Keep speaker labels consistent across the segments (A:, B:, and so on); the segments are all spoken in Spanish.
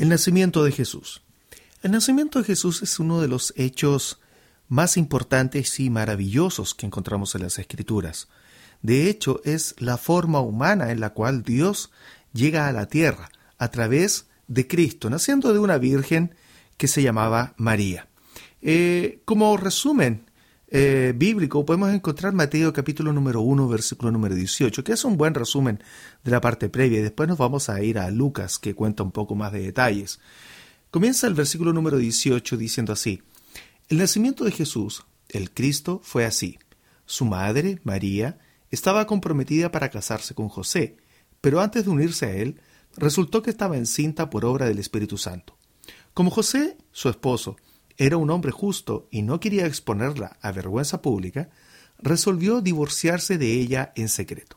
A: El nacimiento de Jesús. El nacimiento de Jesús es uno de los hechos más importantes y maravillosos que encontramos en las Escrituras. De hecho, es la forma humana en la cual Dios llega a la tierra a través de Cristo, naciendo de una virgen que se llamaba María. Eh, como resumen eh, bíblico podemos encontrar Mateo capítulo número 1, versículo número 18, que es un buen resumen de la parte previa y después nos vamos a ir a Lucas que cuenta un poco más de detalles. Comienza el versículo número 18 diciendo así, El nacimiento de Jesús, el Cristo, fue así. Su madre, María, estaba comprometida para casarse con José, pero antes de unirse a él, resultó que estaba encinta por obra del Espíritu Santo. Como José, su esposo, era un hombre justo y no quería exponerla a vergüenza pública, resolvió divorciarse de ella en secreto.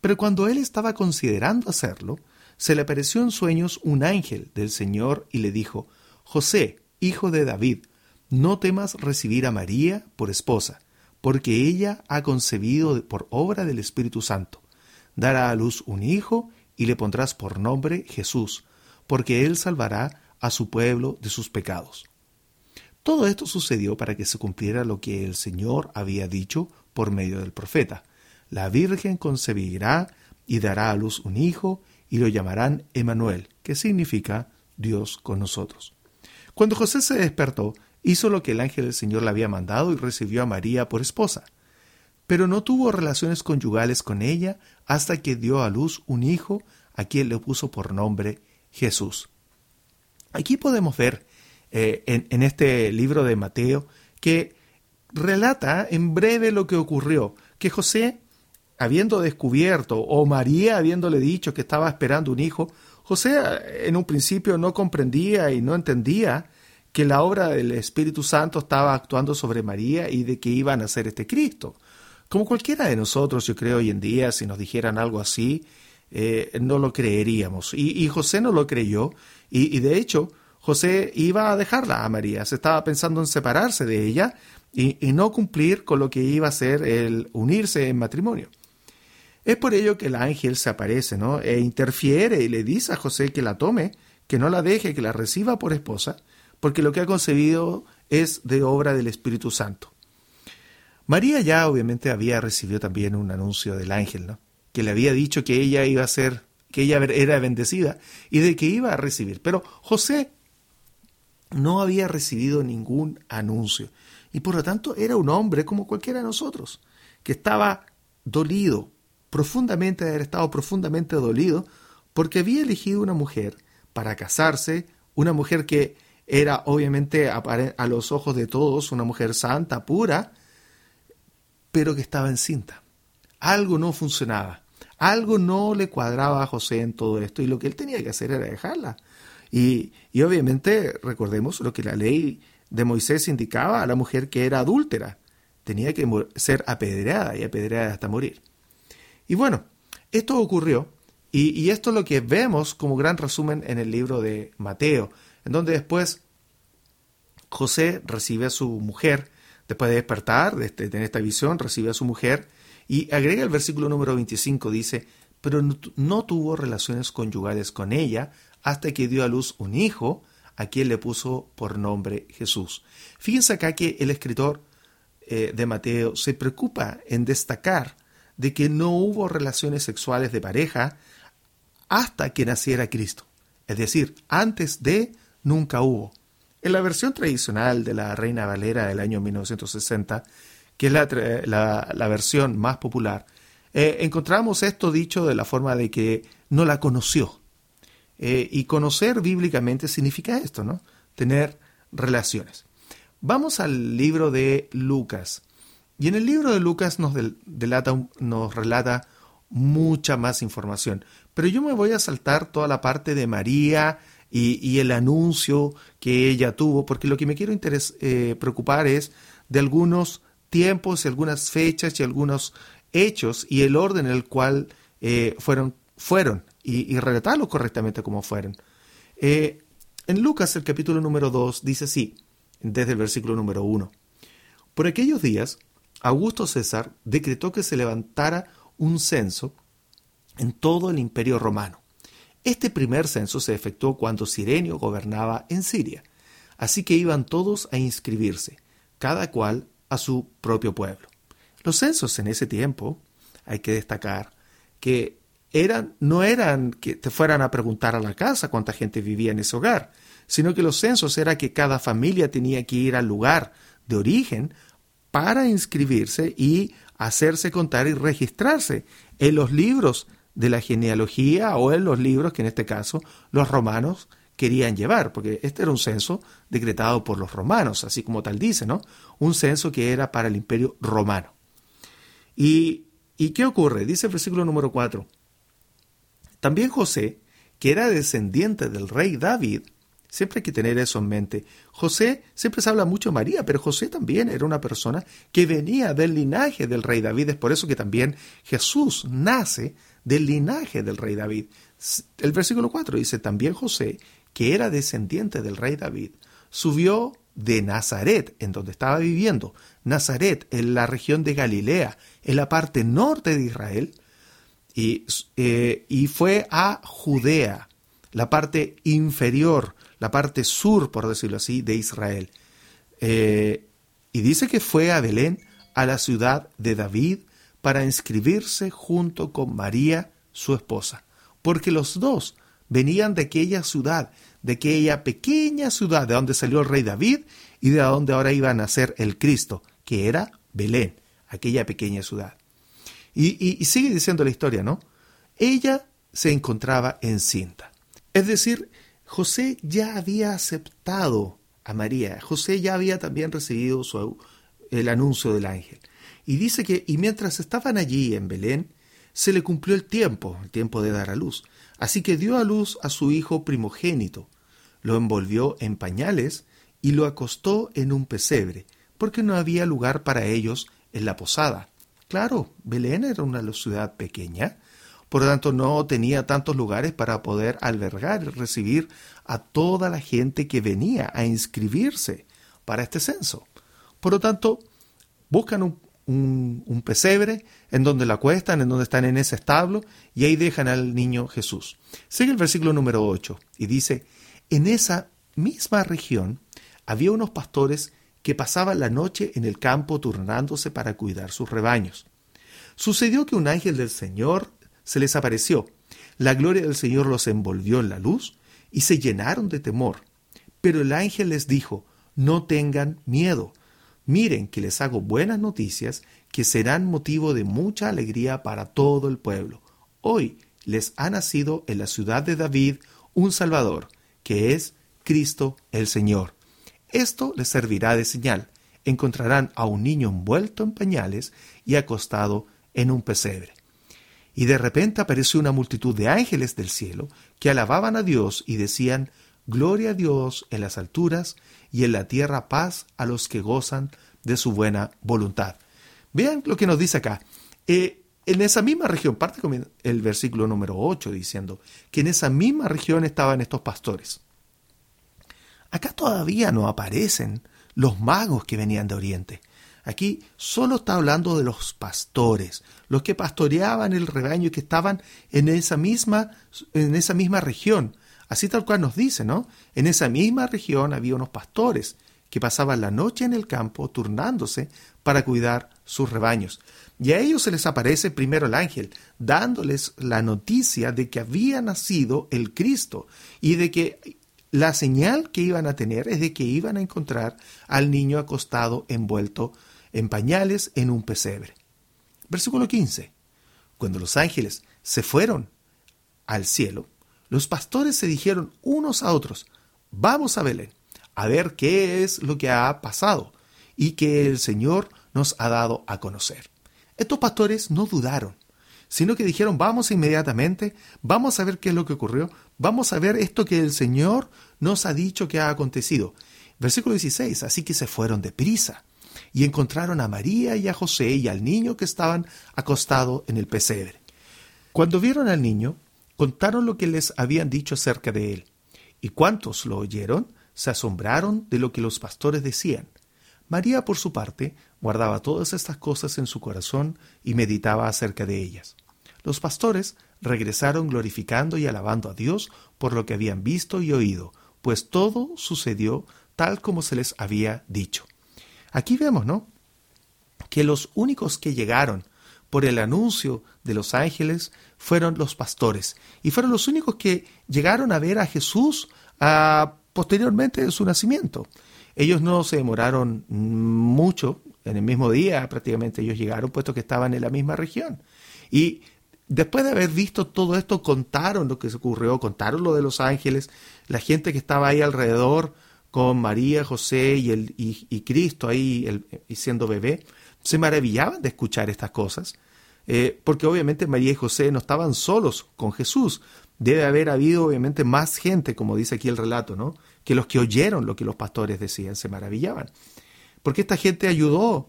A: Pero cuando él estaba considerando hacerlo, se le apareció en sueños un ángel del Señor y le dijo, José, hijo de David, no temas recibir a María por esposa, porque ella ha concebido por obra del Espíritu Santo. Dará a luz un hijo y le pondrás por nombre Jesús, porque él salvará a su pueblo de sus pecados. Todo esto sucedió para que se cumpliera lo que el Señor había dicho por medio del profeta. La Virgen concebirá y dará a luz un hijo y lo llamarán Emanuel, que significa Dios con nosotros. Cuando José se despertó, hizo lo que el ángel del Señor le había mandado y recibió a María por esposa. Pero no tuvo relaciones conyugales con ella hasta que dio a luz un hijo a quien le puso por nombre Jesús. Aquí podemos ver eh, en, este libro de Mateo, que relata en breve lo que ocurrió, que José, habiendo descubierto, o María habiéndole dicho que estaba esperando un hijo, José eh, en un principio no comprendía y no entendía que la obra del Espíritu Santo estaba actuando sobre María y de que iba a nacer este Cristo. Como cualquiera de nosotros, yo creo hoy en día, si nos dijeran algo así, eh, no lo creeríamos. Y, José no lo creyó, y de hecho, José iba a dejarla a María, se estaba pensando en separarse de ella y, no cumplir con lo que iba a ser el unirse en matrimonio. Es por ello que el ángel se aparece, ¿no? E interfiere y le dice a José que la tome, que no la deje, que la reciba por esposa, porque lo que ha concebido es de obra del Espíritu Santo. María ya obviamente había recibido también un anuncio del ángel, ¿no? Que le había dicho que ella iba a ser, que ella era bendecida y de que iba a recibir. Pero José no había recibido ningún anuncio y por lo tanto era un hombre como cualquiera de nosotros, que estaba dolido, profundamente, haber estado profundamente dolido, porque había elegido una mujer para casarse, una mujer que era obviamente a los ojos de todos una mujer santa, pura, pero que estaba encinta. Algo no funcionaba, algo no le cuadraba a José en todo esto y lo que él tenía que hacer era dejarla. Y, obviamente recordemos lo que la ley de Moisés indicaba a la mujer que era adúltera. Tenía que ser apedreada y apedreada hasta morir. Y bueno, esto ocurrió y, y, esto es lo que vemos como gran resumen en el libro de Mateo, en donde después José recibe a su mujer, después de despertar de, este, de esta visión, recibe a su mujer y agrega el versículo número 25, dice, pero no tuvo relaciones conyugales con ella hasta que dio a luz un hijo, a quien le puso por nombre Jesús. Fíjense acá que el escritor eh, de Mateo se preocupa en destacar de que no hubo relaciones sexuales de pareja hasta que naciera Cristo. Es decir, antes de nunca hubo. En la versión tradicional de la Reina Valera del año 1960, que es la, versión más popular, eh, encontramos esto dicho de la forma de que no la conoció. Eh, y conocer bíblicamente significa esto, ¿no? Tener relaciones. Vamos al libro de Lucas. Y en el libro de Lucas nos, nos relata mucha más información. Pero yo me voy a saltar toda la parte de María y, el anuncio que ella tuvo, porque lo que me quiero eh, preocupar es de algunos tiempos y algunas fechas y algunos hechos y el orden en el cual eh, fueron, fueron y, relatarlo correctamente como fueron. Eh, en Lucas el capítulo número 2 dice así, desde el versículo número 1. Por aquellos días, Augusto César decretó que se levantara un censo en todo el imperio romano. Este primer censo se efectuó cuando Sirenio gobernaba en Siria, así que iban todos a inscribirse, cada cual a su propio pueblo. Los censos en ese tiempo, hay que destacar, que no eran que te fueran a preguntar a la casa cuánta gente vivía en ese hogar, sino que los censos era que cada familia tenía que ir al lugar de origen para inscribirse y hacerse contar y registrarse en los libros de la genealogía o en los libros que en este caso los romanos querían llevar, porque este era un censo decretado por los romanos, así como tal dice, ¿no? Un censo que era para el imperio romano. ¿Y, ¿y qué ocurre? Dice el versículo número 4. También José, que era descendiente del rey David, Siempre hay que tener eso en mente. José, siempre se habla mucho de María, pero José también era una persona que venía del linaje del rey David. Es por eso que también Jesús nace del linaje del rey David. El versículo 4 dice, también José, que era descendiente del rey David, subió de Nazaret, en donde estaba viviendo, Nazaret, en la región de Galilea, en la parte norte de Israel, y, eh, y fue a Judea, la parte inferior la parte sur, por decirlo así, de Israel. Eh, y dice que fue a Belén, a la ciudad de David, para inscribirse junto con María, su esposa, porque los dos venían de aquella ciudad, de aquella pequeña ciudad de donde salió el rey David y de donde ahora iba a nacer el Cristo, que era Belén, aquella pequeña ciudad. Y, sigue diciendo la historia, ¿no? Ella se encontraba encinta. Es decir, José ya había aceptado a María. José ya había también recibido su, el anuncio del ángel. Y dice que, y mientras estaban allí en Belén, se le cumplió el tiempo, el tiempo de dar a luz. Así que dio a luz a su hijo primogénito, lo envolvió en pañales y lo acostó en un pesebre, porque no había lugar para ellos en la posada. Claro, Belén era una ciudad pequeña, por lo tanto no tenía tantos lugares para poder albergar y recibir a toda la gente que venía a inscribirse para este censo. Por lo tanto, buscan un, pesebre en donde la acuestan, en donde están en ese establo, y ahí dejan al niño Jesús. Sigue el versículo número 8 y dice, en esa misma región había unos pastores que pasaban la noche en el campo turnándose para cuidar sus rebaños. Sucedió que un ángel del Señor se les apareció. La gloria del Señor los envolvió en la luz y se llenaron de temor. Pero el ángel les dijo, no tengan miedo. Miren que les hago buenas noticias que serán motivo de mucha alegría para todo el pueblo. Hoy les ha nacido en la ciudad de David un Salvador, que es Cristo el Señor. Esto les servirá de señal. Encontrarán a un niño envuelto en pañales y acostado en un pesebre. Y de repente apareció una multitud de ángeles del cielo que alababan a Dios y decían, Gloria a Dios en las alturas y en la tierra paz a los que gozan de su buena voluntad. Vean lo que nos dice acá. Eh, en esa misma región, parte con el versículo número 8 diciendo que en esa misma región estaban estos pastores. Acá todavía no aparecen los magos que venían de Oriente. Aquí solo está hablando de los pastores, los que pastoreaban el rebaño y que estaban en esa misma, en esa misma región. Así tal cual nos dice, ¿no? En esa misma región había unos pastores que pasaban la noche en el campo turnándose para cuidar sus rebaños. Y a ellos se les aparece primero el ángel, dándoles la noticia de que había nacido el Cristo y de que la señal que iban a tener es de que iban a encontrar al niño acostado envuelto en pañales en un pesebre. Versículo 15. Cuando los ángeles se fueron al cielo, los pastores se dijeron unos a otros, vamos a Belén, a ver qué es lo que ha pasado y que el Señor nos ha dado a conocer. Estos pastores no dudaron, sino que dijeron, vamos inmediatamente, vamos a ver qué es lo que ocurrió, vamos a ver esto que el Señor nos ha dicho que ha acontecido. Versículo 16, así que se fueron deprisa y encontraron a María y a José y al niño que estaban acostados en el pesebre. Cuando vieron al niño, contaron lo que les habían dicho acerca de él, y cuantos lo oyeron se asombraron de lo que los pastores decían. María, por su parte, guardaba todas estas cosas en su corazón y meditaba acerca de ellas. Los pastores regresaron glorificando y alabando a Dios por lo que habían visto y oído, pues todo sucedió tal como se les había dicho. Aquí vemos, ¿no? Que los únicos que llegaron por el anuncio de los ángeles fueron los pastores y fueron los únicos que llegaron a ver a Jesús a, posteriormente de su nacimiento. Ellos no se demoraron mucho, en el mismo día prácticamente ellos llegaron, puesto que estaban en la misma región. Y después de haber visto todo esto, contaron lo que se ocurrió, contaron lo de los ángeles, la gente que estaba ahí alrededor con María, José y, el, y, Cristo ahí el, siendo bebé, se maravillaban de escuchar estas cosas, eh, porque obviamente María y José no estaban solos con Jesús. Debe haber habido obviamente más gente, como dice aquí el relato, ¿no? Que los que oyeron lo que los pastores decían se maravillaban. Porque esta gente ayudó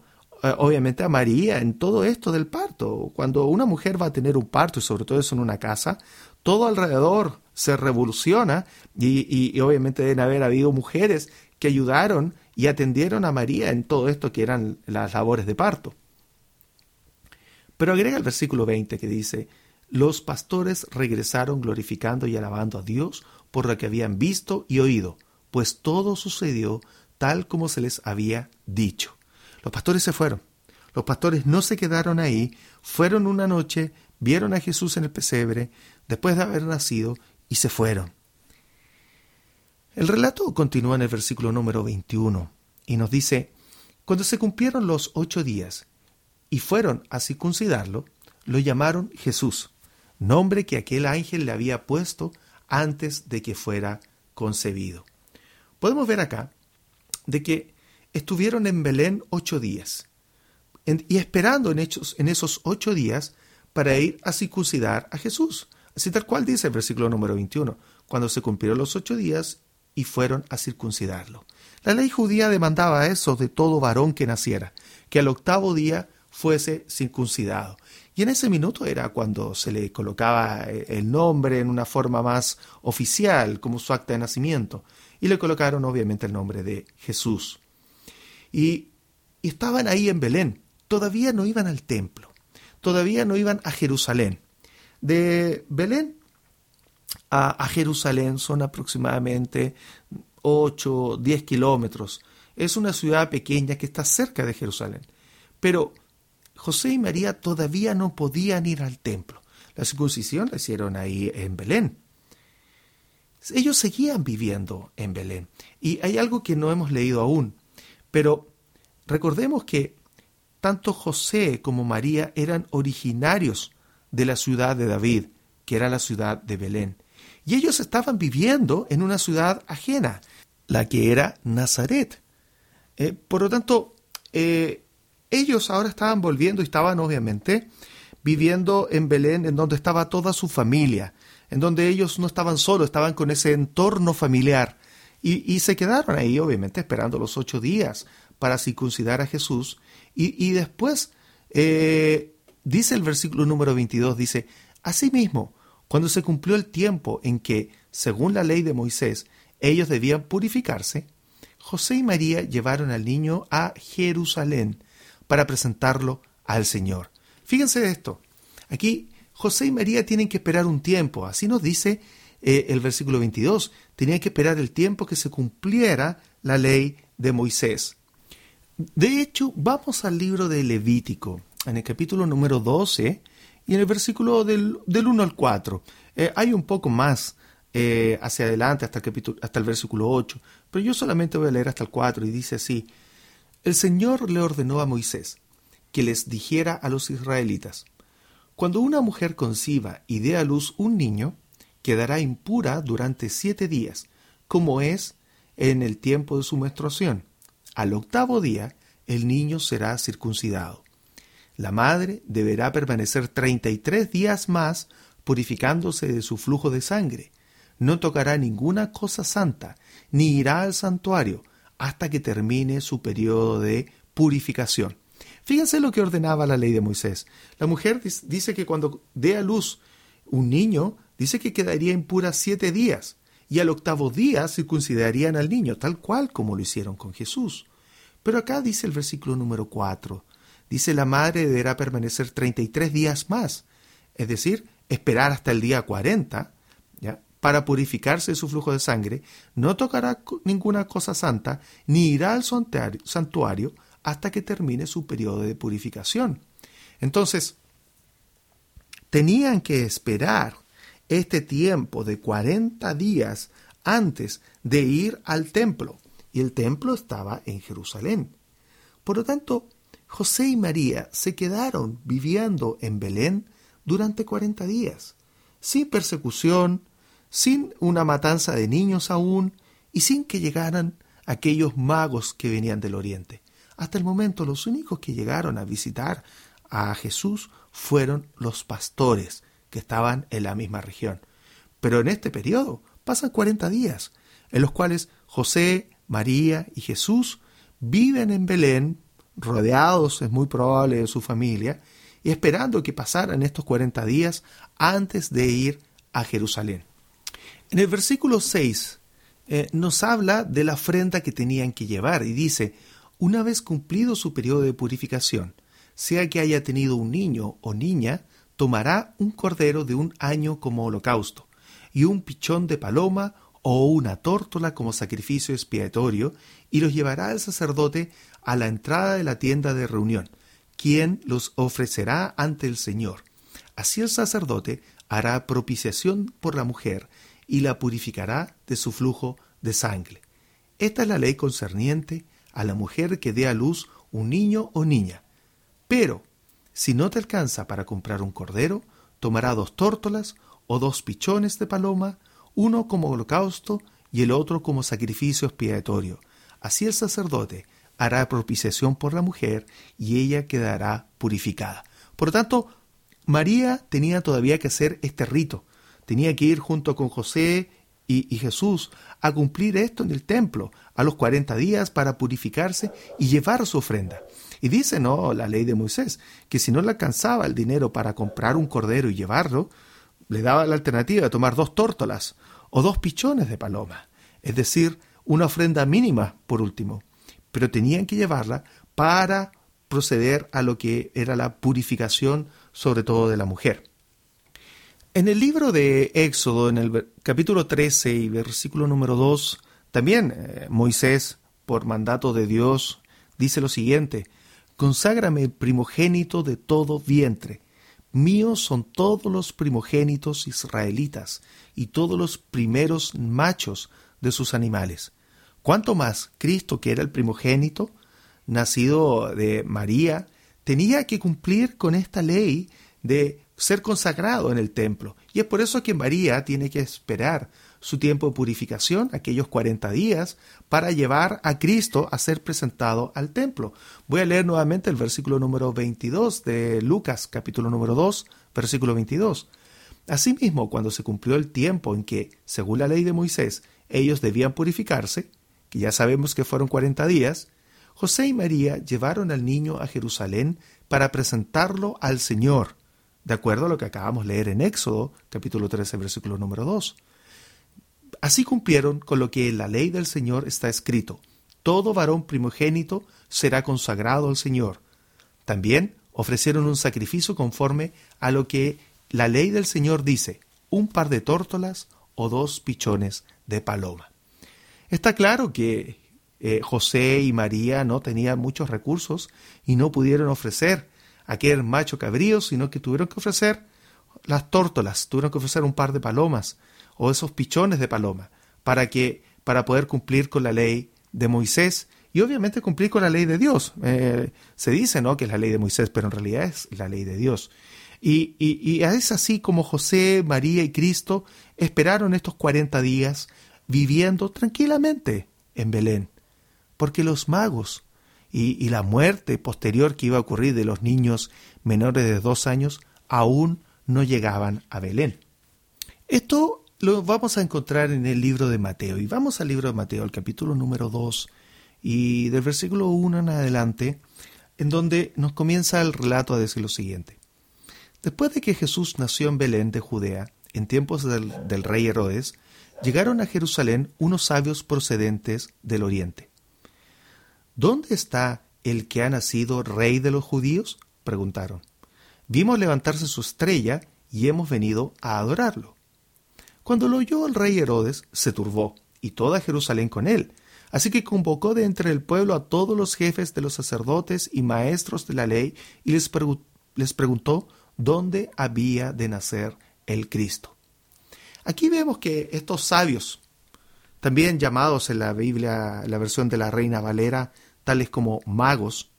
A: obviamente a María en todo esto del parto. Cuando una mujer va a tener un parto, y sobre todo eso en una casa, todo alrededor se revoluciona y, y obviamente deben haber habido mujeres que ayudaron y atendieron a María en todo esto que eran las labores de parto. Pero agrega el versículo 20 que dice, los pastores regresaron glorificando y alabando a Dios por lo que habían visto y oído, pues todo sucedió tal como se les había dicho. Los pastores se fueron. Los pastores no se quedaron ahí, fueron una noche, vieron a Jesús en el pesebre, después de haber nacido, y se fueron. El relato continúa en el versículo número 21 y nos dice, cuando se cumplieron los ocho días y fueron a circuncidarlo, lo llamaron Jesús, nombre que aquel ángel le había puesto antes de que fuera concebido. Podemos ver acá de que estuvieron en Belén ocho días y esperando en, hechos, en esos ocho días para ir a circuncidar a Jesús. Así tal cual dice el versículo número 21. Cuando se cumplieron los ocho días y fueron a circuncidarlo. La ley judía demandaba eso de todo varón que naciera, que al octavo día fuese circuncidado. Y en ese minuto era cuando se le colocaba eh, el nombre en una forma más oficial, como su acta de nacimiento. Y le colocaron obviamente el nombre de Jesús. Y, estaban ahí en Belén. Todavía no iban al templo. Todavía no iban a Jerusalén. De Belén a, Jerusalén son aproximadamente 8, 10 kilómetros. Es una ciudad pequeña que está cerca de Jerusalén. Pero José y María todavía no podían ir al templo. La circuncisión la hicieron ahí en Belén. Ellos seguían viviendo en Belén. Y hay algo que no hemos leído aún. Pero recordemos que tanto José como María eran originarios de la ciudad de David, que era la ciudad de Belén. Y ellos estaban viviendo en una ciudad ajena, la que era Nazaret. Eh, por lo tanto, eh, ellos ahora estaban volviendo y estaban obviamente viviendo en Belén, en donde estaba toda su familia, en donde ellos no estaban solos, estaban con ese entorno familiar. Y, se quedaron ahí, obviamente, esperando los ocho días para circuncidar a Jesús. Y, después, eh, dice el versículo número 22, dice, Asimismo, cuando se cumplió el tiempo en que, según la ley de Moisés, ellos debían purificarse, José y María llevaron al niño a Jerusalén para presentarlo al Señor. Fíjense esto. Aquí José y María tienen que esperar un tiempo. Así nos dice eh, el versículo 22. Tenían que esperar el tiempo que se cumpliera la ley de Moisés. De hecho, vamos al libro de Levítico, en el capítulo número 12, y en el versículo del, 1 al 4, eh, hay un poco más eh, hacia adelante hasta el, capítulo, hasta el versículo 8, pero yo solamente voy a leer hasta el 4 y dice así, el Señor le ordenó a Moisés que les dijera a los israelitas, cuando una mujer conciba y dé a luz un niño, quedará impura durante siete días, como es en el tiempo de su menstruación. Al octavo día, el niño será circuncidado. La madre deberá permanecer treinta y tres días más purificándose de su flujo de sangre. No tocará ninguna cosa santa, ni irá al santuario hasta que termine su periodo de purificación. Fíjense lo que ordenaba la ley de Moisés. La mujer dice que cuando dé a luz un niño, dice que quedaría impura siete días, y al octavo día circuncidarían al niño, tal cual como lo hicieron con Jesús. Pero acá dice el versículo número cuatro, Dice la madre deberá permanecer 33 días más, es decir, esperar hasta el día 40 ¿ya? para purificarse de su flujo de sangre, no tocará ninguna cosa santa, ni irá al santuario hasta que termine su periodo de purificación. Entonces, tenían que esperar este tiempo de 40 días antes de ir al templo, y el templo estaba en Jerusalén. Por lo tanto, José y María se quedaron viviendo en Belén durante 40 días, sin persecución, sin una matanza de niños aún, y sin que llegaran aquellos magos que venían del oriente. Hasta el momento los únicos que llegaron a visitar a Jesús fueron los pastores que estaban en la misma región. Pero en este periodo pasan 40 días, en los cuales José, María y Jesús viven en Belén, rodeados, es muy probable, de su familia, y esperando que pasaran estos 40 días antes de ir a Jerusalén. En el versículo 6 eh, nos habla de la ofrenda que tenían que llevar y dice, una vez cumplido su periodo de purificación, sea que haya tenido un niño o niña, tomará un cordero de un año como holocausto, y un pichón de paloma o una tórtola como sacrificio expiatorio, y los llevará el sacerdote a la entrada de la tienda de reunión, quien los ofrecerá ante el Señor. Así el sacerdote hará propiciación por la mujer y la purificará de su flujo de sangre. Esta es la ley concerniente a la mujer que dé a luz un niño o niña. Pero, si no te alcanza para comprar un cordero, tomará dos tórtolas o dos pichones de paloma, uno como holocausto y el otro como sacrificio expiatorio. Así el sacerdote hará propiciación por la mujer y ella quedará purificada. Por lo tanto, María tenía todavía que hacer este rito, tenía que ir junto con José y, Jesús a cumplir esto en el templo a los 40 días para purificarse y llevar su ofrenda. Y dice, no, la ley de Moisés, que si no le alcanzaba el dinero para comprar un cordero y llevarlo, le daba la alternativa de tomar dos tórtolas o dos pichones de paloma, es decir, una ofrenda mínima, por último, pero tenían que llevarla para proceder a lo que era la purificación, sobre todo de la mujer. En el libro de Éxodo, en el capítulo 13 y versículo número 2, también eh, Moisés, por mandato de Dios, dice lo siguiente, Conságrame primogénito de todo vientre. Míos son todos los primogénitos israelitas y todos los primeros machos de sus animales. ¿Cuánto más Cristo, que era el primogénito, nacido de María, tenía que cumplir con esta ley de ser consagrado en el templo. Y es por eso que María tiene que esperar su tiempo de purificación, aquellos 40 días, para llevar a Cristo a ser presentado al templo. Voy a leer nuevamente el versículo número 22 de Lucas, capítulo número 2, versículo 22. Asimismo, cuando se cumplió el tiempo en que, según la ley de Moisés, ellos debían purificarse, que ya sabemos que fueron 40 días, José y María llevaron al niño a Jerusalén para presentarlo al Señor de acuerdo a lo que acabamos de leer en Éxodo, capítulo 13, versículo número 2. Así cumplieron con lo que en la ley del Señor está escrito. Todo varón primogénito será consagrado al Señor. También ofrecieron un sacrificio conforme a lo que la ley del Señor dice, un par de tórtolas o dos pichones de paloma. Está claro que eh, José y María no tenían muchos recursos y no pudieron ofrecer aquel macho cabrío, sino que tuvieron que ofrecer las tórtolas, tuvieron que ofrecer un par de palomas o esos pichones de paloma para que para poder cumplir con la ley de Moisés y obviamente cumplir con la ley de Dios. Eh, se dice ¿no? que es la ley de Moisés, pero en realidad es la ley de Dios. Y, y, y, es así como José, María y Cristo esperaron estos 40 días viviendo tranquilamente en Belén, porque los magos y, la muerte posterior que iba a ocurrir de los niños menores de dos años aún no llegaban a Belén. Esto lo vamos a encontrar en el libro de Mateo. Y vamos al libro de Mateo, el capítulo número 2, y del versículo 1 en adelante, en donde nos comienza el relato a decir lo siguiente. Después de que Jesús nació en Belén de Judea, en tiempos del, del rey Herodes, llegaron a Jerusalén unos sabios procedentes del oriente ¿Dónde está el que ha nacido rey de los judíos? preguntaron. Vimos levantarse su estrella y hemos venido a adorarlo. Cuando lo oyó el rey Herodes, se turbó, y toda Jerusalén con él. Así que convocó de entre el pueblo a todos los jefes de los sacerdotes y maestros de la ley, y les, les preguntó dónde había de nacer el Cristo. Aquí vemos que estos sabios, también llamados en la Biblia, la versión de la Reina Valera, tales como magos,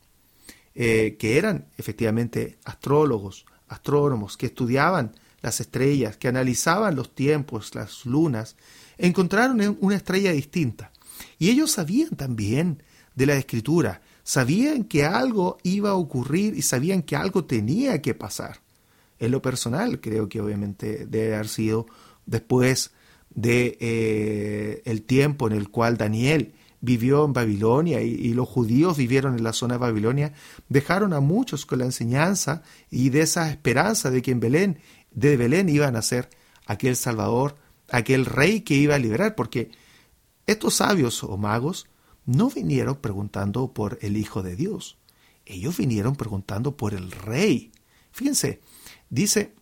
A: eh, que eran efectivamente astrólogos, astrónomos, que estudiaban las estrellas, que analizaban los tiempos, las lunas, encontraron una estrella distinta. Y ellos sabían también de la escritura, sabían que algo iba a ocurrir y sabían que algo tenía que pasar. En lo personal, creo que obviamente debe haber sido después de eh, el tiempo en el cual Daniel vivió en Babilonia y, los judíos vivieron en la zona de Babilonia, dejaron a muchos con la enseñanza y de esa esperanza de que en Belén, de Belén iban a ser aquel Salvador, aquel rey que iba a liberar, porque estos sabios o magos no vinieron preguntando por el Hijo de Dios, ellos vinieron preguntando por el rey. Fíjense, dice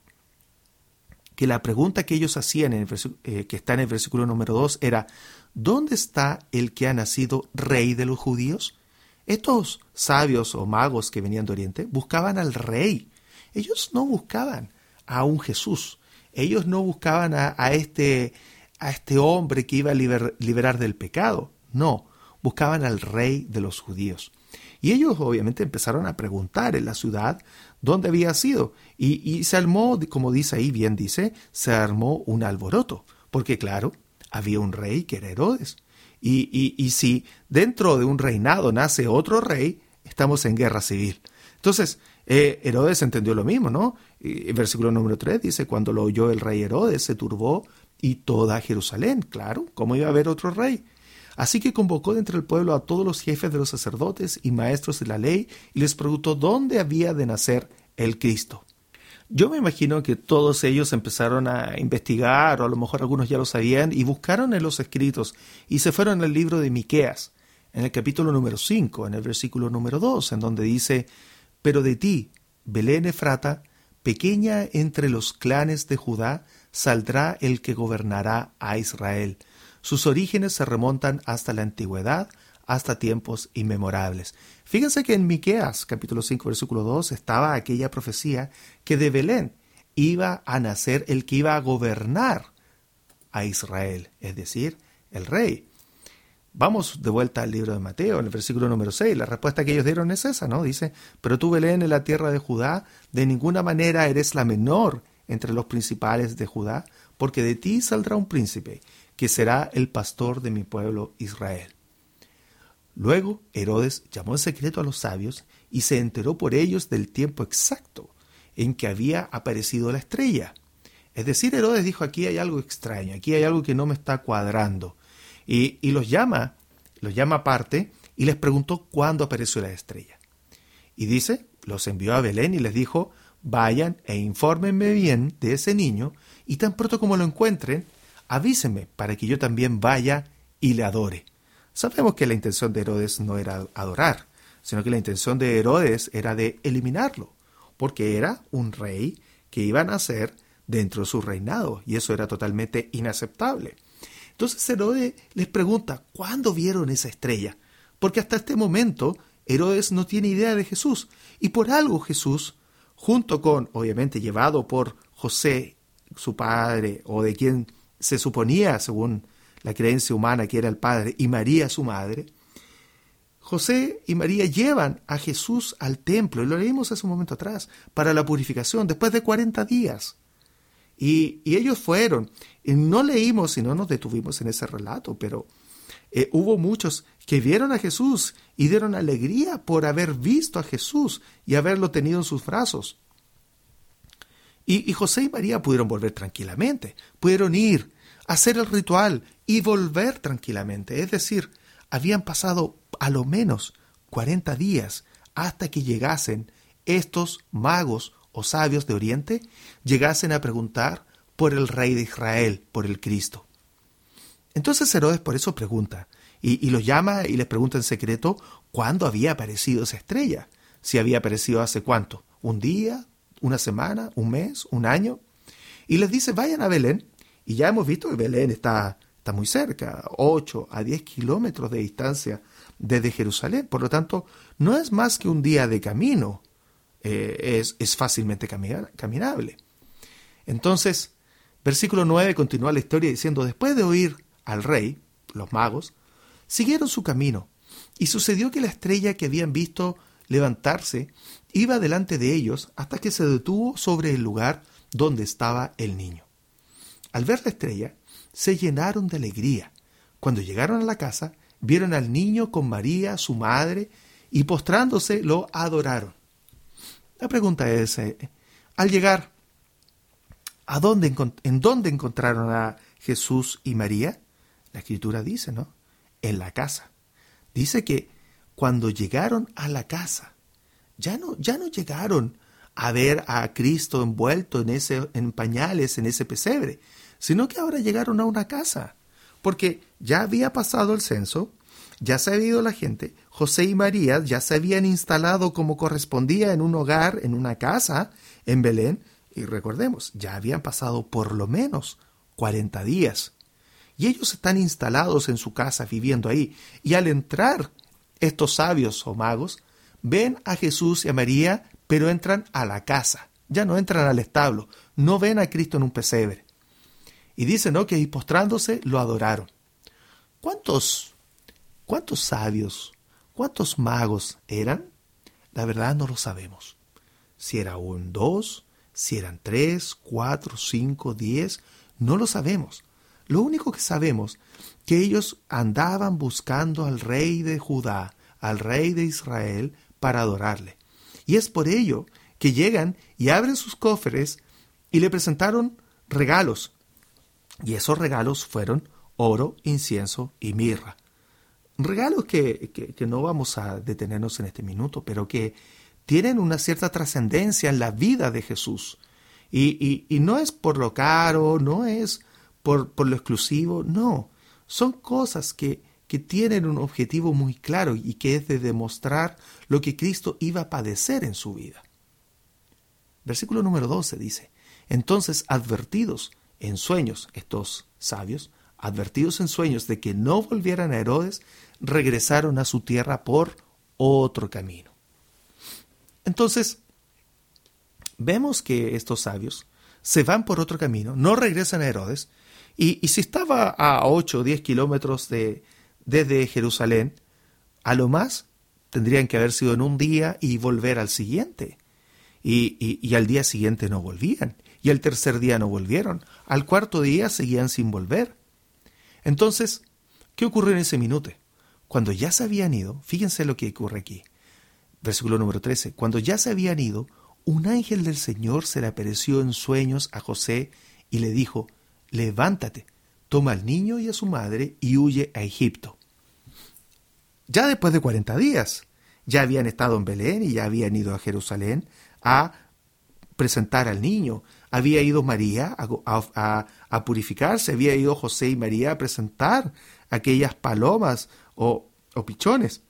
A: que la pregunta que ellos hacían, en eh, que está en el versículo número 2, era, ¿dónde está el que ha nacido rey de los judíos? Estos sabios o magos que venían de Oriente buscaban al rey. Ellos no buscaban a un Jesús. Ellos no buscaban a, este, a este hombre que iba a liberar del pecado. No, buscaban al rey de los judíos. Y ellos obviamente empezaron a preguntar en la ciudad dónde había sido. Y, se armó, como dice ahí, bien dice, se armó un alboroto. Porque claro, había un rey que era Herodes. Y, y, si dentro de un reinado nace otro rey, estamos en guerra civil. Entonces, eh, Herodes entendió lo mismo, ¿no? Versículo número 3 dice, cuando lo oyó el rey Herodes, se turbó y toda Jerusalén. Claro, ¿cómo iba a haber otro rey? Así que convocó de entre el pueblo a todos los jefes de los sacerdotes y maestros de la ley y les preguntó dónde había de nacer el Cristo. Yo me imagino que todos ellos empezaron a investigar, o a lo mejor algunos ya lo sabían, y buscaron en los escritos, y se fueron al libro de Miqueas, en el capítulo número 5, en el versículo número 2, en donde dice, Pero de ti, Belén Efrata, pequeña entre los clanes de Judá, saldrá el que gobernará a Israel sus orígenes se remontan hasta la antigüedad, hasta tiempos inmemorables. Fíjense que en Miqueas, capítulo 5, versículo 2, estaba aquella profecía que de Belén iba a nacer el que iba a gobernar a Israel, es decir, el rey. Vamos de vuelta al libro de Mateo, en el versículo número 6. La respuesta que ellos dieron es esa, ¿no? Dice, pero tú, Belén, en la tierra de Judá, de ninguna manera eres la menor entre los principales de Judá, porque de ti saldrá un príncipe que será el pastor de mi pueblo Israel. Luego Herodes llamó en secreto a los sabios y se enteró por ellos del tiempo exacto en que había aparecido la estrella. Es decir, Herodes dijo, aquí hay algo extraño, aquí hay algo que no me está cuadrando. Y, los llama, los llama aparte y les preguntó cuándo apareció la estrella. Y dice, los envió a Belén y les dijo, vayan e infórmenme bien de ese niño, y tan pronto como lo encuentren, avíseme para que yo también vaya y le adore. Sabemos que la intención de Herodes no era adorar, sino que la intención de Herodes era de eliminarlo, porque era un rey que iba a nacer dentro de su reinado, y eso era totalmente inaceptable. Entonces Herodes les pregunta, ¿cuándo vieron esa estrella? Porque hasta este momento Herodes no tiene idea de Jesús, y por algo Jesús, junto con, obviamente llevado por José, su padre, o de quien se suponía, según la creencia humana, que era el Padre, y María su madre, José y María llevan a Jesús al templo, y lo leímos hace un momento atrás, para la purificación, después de 40 días. Y, ellos fueron, y no leímos y no nos detuvimos en ese relato, pero eh, hubo muchos que vieron a Jesús y dieron alegría por haber visto a Jesús y haberlo tenido en sus brazos. Y, José y María pudieron volver tranquilamente, pudieron ir, hacer el ritual y volver tranquilamente. Es decir, habían pasado a lo menos 40 días hasta que llegasen estos magos o sabios de Oriente, llegasen a preguntar por el rey de Israel, por el Cristo. Entonces Herodes por eso pregunta, y, los llama y les pregunta en secreto cuándo había aparecido esa estrella, si había aparecido hace cuánto, un día, una semana, un mes, un año. y les dice, vayan a Belén, y ya hemos visto que Belén está, está muy cerca, 8 a 10 kilómetros de distancia desde Jerusalén, por lo tanto, no es más que un día de camino, eh, es, es, fácilmente caminable. Entonces, versículo 9 continúa la historia diciendo, después de oír al rey, los magos, siguieron su camino, y sucedió que la estrella que habían visto levantarse iba delante de ellos hasta que se detuvo sobre el lugar donde estaba el niño. Al ver la estrella, se llenaron de alegría. Cuando llegaron a la casa, vieron al niño con María, su madre, y postrándose lo adoraron. La pregunta es, eh, al llegar, ¿a dónde, ¿en dónde encontraron a Jesús y María? La escritura dice, ¿no? En la casa. Dice que cuando llegaron a la casa, ya no, ya no llegaron a ver a Cristo envuelto en, ese, en pañales, en ese pesebre, sino que ahora llegaron a una casa, porque ya había pasado el censo, ya se había ido la gente, José y María ya se habían instalado como correspondía en un hogar, en una casa, en Belén, y recordemos, ya habían pasado por lo menos 40 días. Y ellos están instalados en su casa, viviendo ahí, y al entrar estos sabios o magos ven a Jesús y a María, pero entran a la casa, ya no entran al establo, no ven a Cristo en un pesebre. Y dicen. Que ahí postrándose lo adoraron. ¿Cuántos, cuántos sabios, cuántos magos eran? La verdad no lo sabemos. Si era un dos, si eran tres, cuatro, cinco, diez, no lo sabemos. Lo único que sabemos que ellos andaban buscando al rey de Judá, al rey de Israel, para adorarle. Y es por ello que llegan y abren sus cofres y le presentaron regalos. Y esos regalos fueron oro, incienso y mirra. Regalos que, que, no vamos a detenernos en este minuto, pero que tienen una cierta trascendencia en la vida de Jesús. Y, no es por lo caro, no es por, por lo exclusivo, no. Son cosas que, que tienen un objetivo muy claro y que es de demostrar lo que Cristo iba a padecer en su vida. Versículo número 12 dice, entonces advertidos en sueños, estos sabios, advertidos en sueños de que no volvieran a Herodes, regresaron a su tierra por otro camino. Entonces, vemos que estos sabios se van por otro camino, no regresan a Herodes, y, si estaba a 8 o 10 kilómetros de, desde Jerusalén, a lo más tendrían que haber sido en un día y volver al siguiente. Y, y, al día siguiente no volvían, y al tercer día no volvieron, al cuarto día seguían sin volver. Entonces, ¿qué ocurrió en ese minuto? Cuando ya se habían ido, fíjense lo que ocurre aquí. Versículo número 13. Cuando ya se habían ido, un ángel del Señor se le apareció en sueños a José y le dijo, levántate, toma al niño y a su madre y huye a Egipto. Ya después de cuarenta días, ya habían estado en Belén y ya habían ido a Jerusalén a presentar al niño. Había ido María a, purificarse, había ido José y María a presentar aquellas palomas o pichones.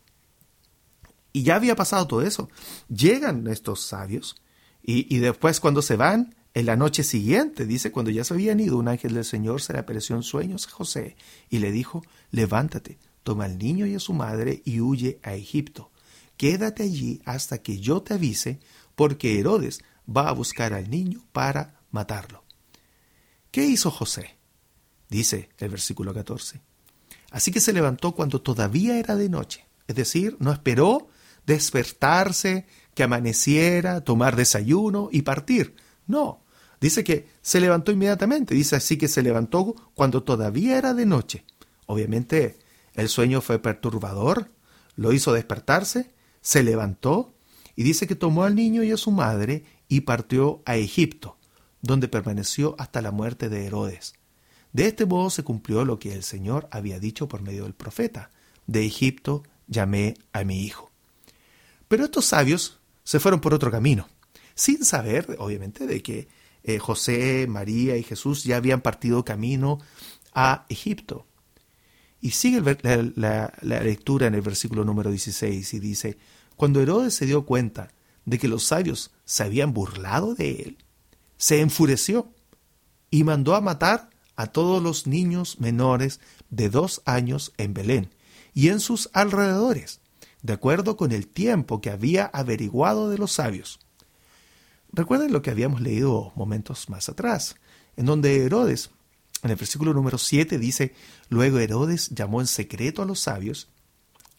A: Y ya había pasado todo eso. Llegan estos sabios y, y después cuando se van, en la noche siguiente, dice, cuando ya se habían ido, un ángel del Señor se le apareció en sueños a José y le dijo, levántate, toma al niño y a su madre y huye a Egipto. Quédate allí hasta que yo te avise, porque Herodes va a buscar al niño para matarlo. ¿Qué hizo José? Dice el versículo 14. Así que se levantó cuando todavía era de noche, es decir, no esperó despertarse, que amaneciera, tomar desayuno y partir. No, Dice que se levantó inmediatamente, dice así que se levantó cuando todavía era de noche. Obviamente el sueño fue perturbador, lo hizo despertarse, se levantó y dice que tomó al niño y a su madre y partió a Egipto, donde permaneció hasta la muerte de Herodes. De este modo se cumplió lo que el Señor había dicho por medio del profeta. De Egipto llamé a mi hijo. Pero estos sabios se fueron por otro camino, sin saber, obviamente, de que eh, José, María y Jesús ya habían partido camino a Egipto. Y sigue la, lectura en el versículo número 16 y dice, cuando Herodes se dio cuenta de que los sabios se habían burlado de él, se enfureció. y mandó a matar a todos los niños menores de dos años en Belén y en sus alrededores, de acuerdo con el tiempo que había averiguado de los sabios. Recuerden lo que habíamos leído momentos más atrás, en donde Herodes, en el versículo número 7 dice, luego Herodes llamó en secreto a los sabios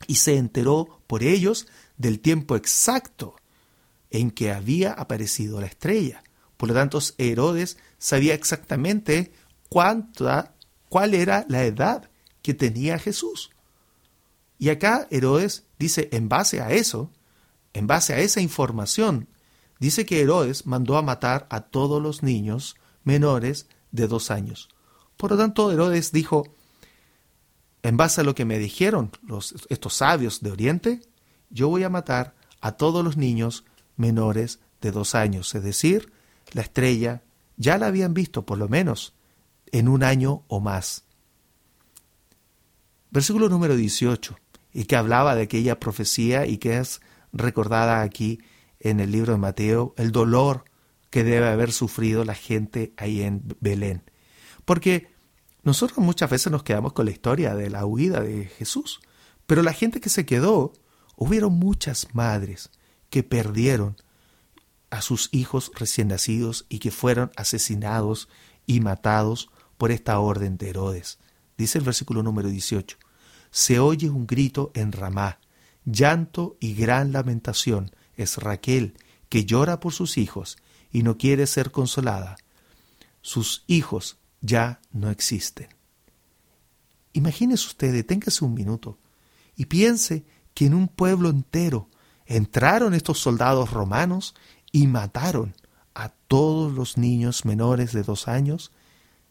A: y se enteró por ellos del tiempo exacto en que había aparecido la estrella. Por lo tanto, Herodes sabía exactamente cuánta, cuál era la edad que tenía Jesús. Y acá Herodes dice, en base a eso, en base a esa información, dice que Herodes mandó a matar a todos los niños menores de dos años. Por lo tanto, Herodes dijo, en base a lo que me dijeron estos sabios de Oriente, yo voy a matar a todos los niños menores de dos años. Es decir, la estrella ya la habían visto por lo menos en un año o más. Versículo número 18, y que hablaba de aquella profecía y que es recordada aquí en el libro de Mateo, el dolor que debe haber sufrido la gente ahí en Belén. Porque nosotros muchas veces nos quedamos con la historia de la huida de Jesús, pero la gente que se quedó, hubieron muchas madres que perdieron a sus hijos recién nacidos y que fueron asesinados y matados por esta orden de Herodes. Dice el versículo número 18, se oye un grito en Ramá, llanto y gran lamentación. Es Raquel, que llora por sus hijos y no quiere ser consolada. Sus hijos ya no existen. Imagínese usted, deténgase un minuto y piense que en un pueblo entero entraron estos soldados romanos y mataron a todos los niños menores de dos años,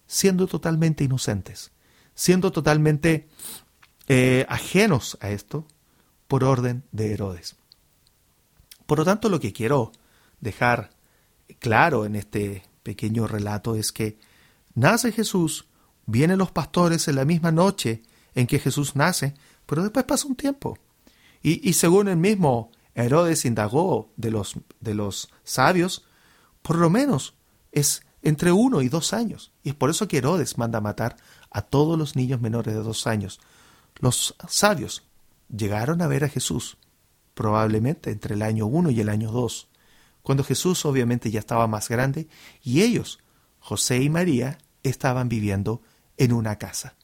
A: siendo totalmente inocentes, siendo totalmente eh, ajenos a esto por orden de Herodes. Por lo tanto, lo que quiero dejar claro en este pequeño relato es que nace Jesús, vienen los pastores en la misma noche en que Jesús nace, pero después pasa un tiempo. Y, según el mismo Herodes indagó de los, de los sabios, por lo menos es entre uno y dos años. Y es por eso que Herodes manda matar a todos los niños menores de dos años. Los sabios llegaron a ver a Jesús, probablemente entre el año uno y el año dos cuando Jesús obviamente ya estaba más grande y ellos, José y María, estaban viviendo en una casa.